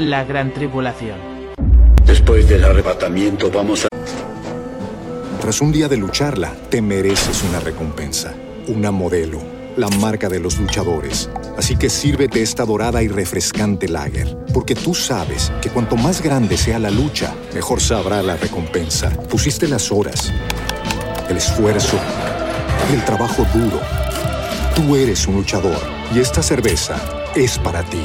La gran tribulación. Después del arrebatamiento vamos a... Tras un día de lucharla, te mereces una recompensa, una modelo, la marca de los luchadores. Así que sírvete esta dorada y refrescante lager, porque tú sabes que cuanto más grande sea la lucha, mejor sabrá la recompensa. Pusiste las horas, el esfuerzo, el trabajo duro. Tú eres un luchador y esta cerveza es para ti.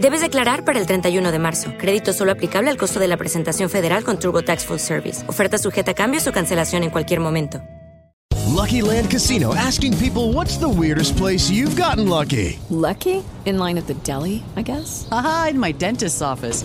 Debes declarar para el 31 de marzo. Crédito solo aplicable al costo de la presentación federal con TurboTax Full Service. Oferta sujeta a cambios o cancelación en cualquier momento. Lucky Land Casino asking people what's the weirdest place you've gotten lucky? Lucky? In line at the deli, I guess? Aha, in my dentist's office.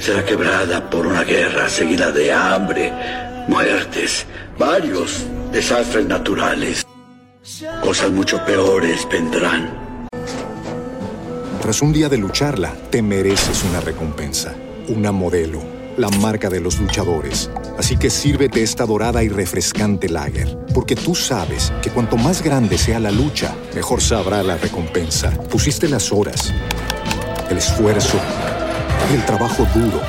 Será quebrada por una guerra seguida de hambre, muertes, varios desastres naturales. Cosas mucho peores vendrán. Tras un día de lucharla, te mereces una recompensa, una modelo, la marca de los luchadores. Así que sírvete esta dorada y refrescante lager, porque tú sabes que cuanto más grande sea la lucha, mejor sabrá la recompensa. Pusiste las horas, el esfuerzo, el trabajo duro.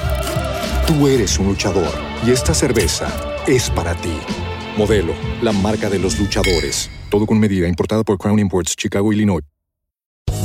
Tú eres un luchador y esta cerveza es para ti. Modelo, la marca de los luchadores. Todo con medida, importada por Crown Imports, Chicago, Illinois.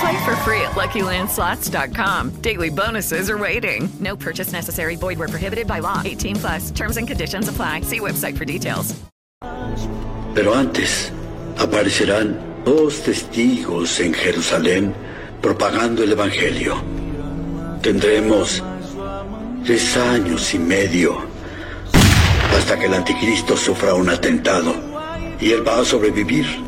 Play for free at LuckyLandSlots.com. Daily bonuses are waiting. No purchase necessary. Void where prohibited by law. 18 plus. Terms and conditions apply. See website for details. Pero antes aparecerán dos testigos en Jerusalén propagando el Evangelio. Tendremos tres años y medio hasta que el anticristo sufra un atentado y él va a sobrevivir.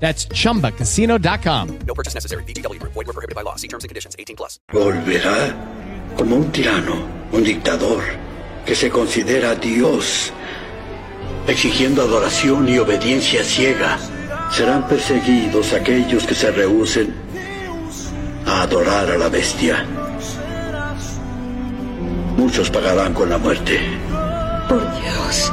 That's chumbacasino.com. No purchase necessary. VGW Group. Void were prohibited by law. See terms and conditions. 18 plus. Volverá como un tirano, un dictador que se considera Dios, exigiendo adoración y obediencia ciega. Serán perseguidos aquellos que se rehúsen a adorar a la bestia. Muchos pagarán con la muerte. Por Dios.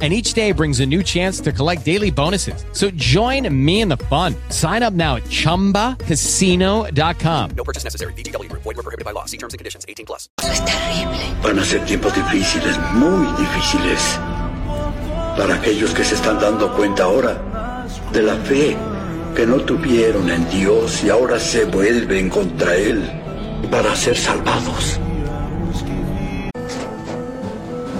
and each day brings a new chance to collect daily bonuses. So join me in the fun. Sign up now at ChumbaCasino.com. No purchase necessary. VGW Group. Void were prohibited by law. See terms and conditions. 18 plus. Es terrible. Van a ser tiempos difíciles, muy difíciles. Para aquellos que se están dando cuenta ahora de la fe que no tuvieron en Dios y ahora se vuelven contra Él para ser salvados.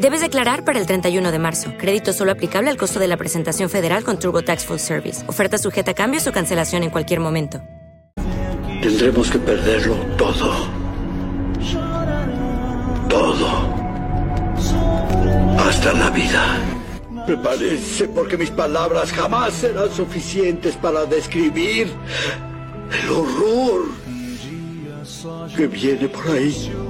Debes declarar para el 31 de marzo. Crédito solo aplicable al costo de la presentación federal con TurboTax Full Service. Oferta sujeta a cambios o cancelación en cualquier momento. Tendremos que perderlo todo. Todo. Hasta la vida. Me parece porque mis palabras jamás serán suficientes para describir el horror que viene por ahí.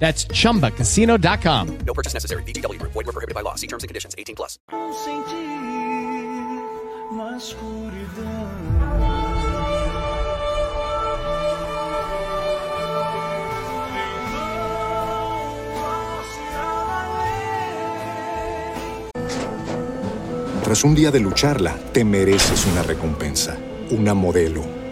That's chumbacasino.com. No purchase necessary. Group. Void were prohibited by law. See terms and conditions. 18 plus. Tras un día de lucharla, te mereces una recompensa, una modelo,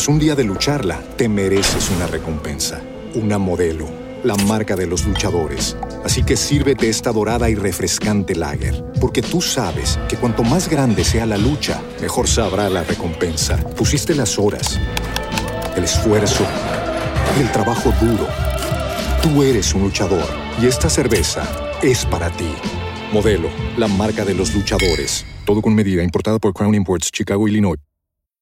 Tras un día de lucharla, te mereces una recompensa, una modelo, la marca de los luchadores. Así que sírvete esta dorada y refrescante lager, porque tú sabes que cuanto más grande sea la lucha, mejor sabrá la recompensa. Pusiste las horas, el esfuerzo, el trabajo duro. Tú eres un luchador y esta cerveza es para ti. Modelo, la marca de los luchadores. Todo con medida, importada por Crown Imports, Chicago, Illinois.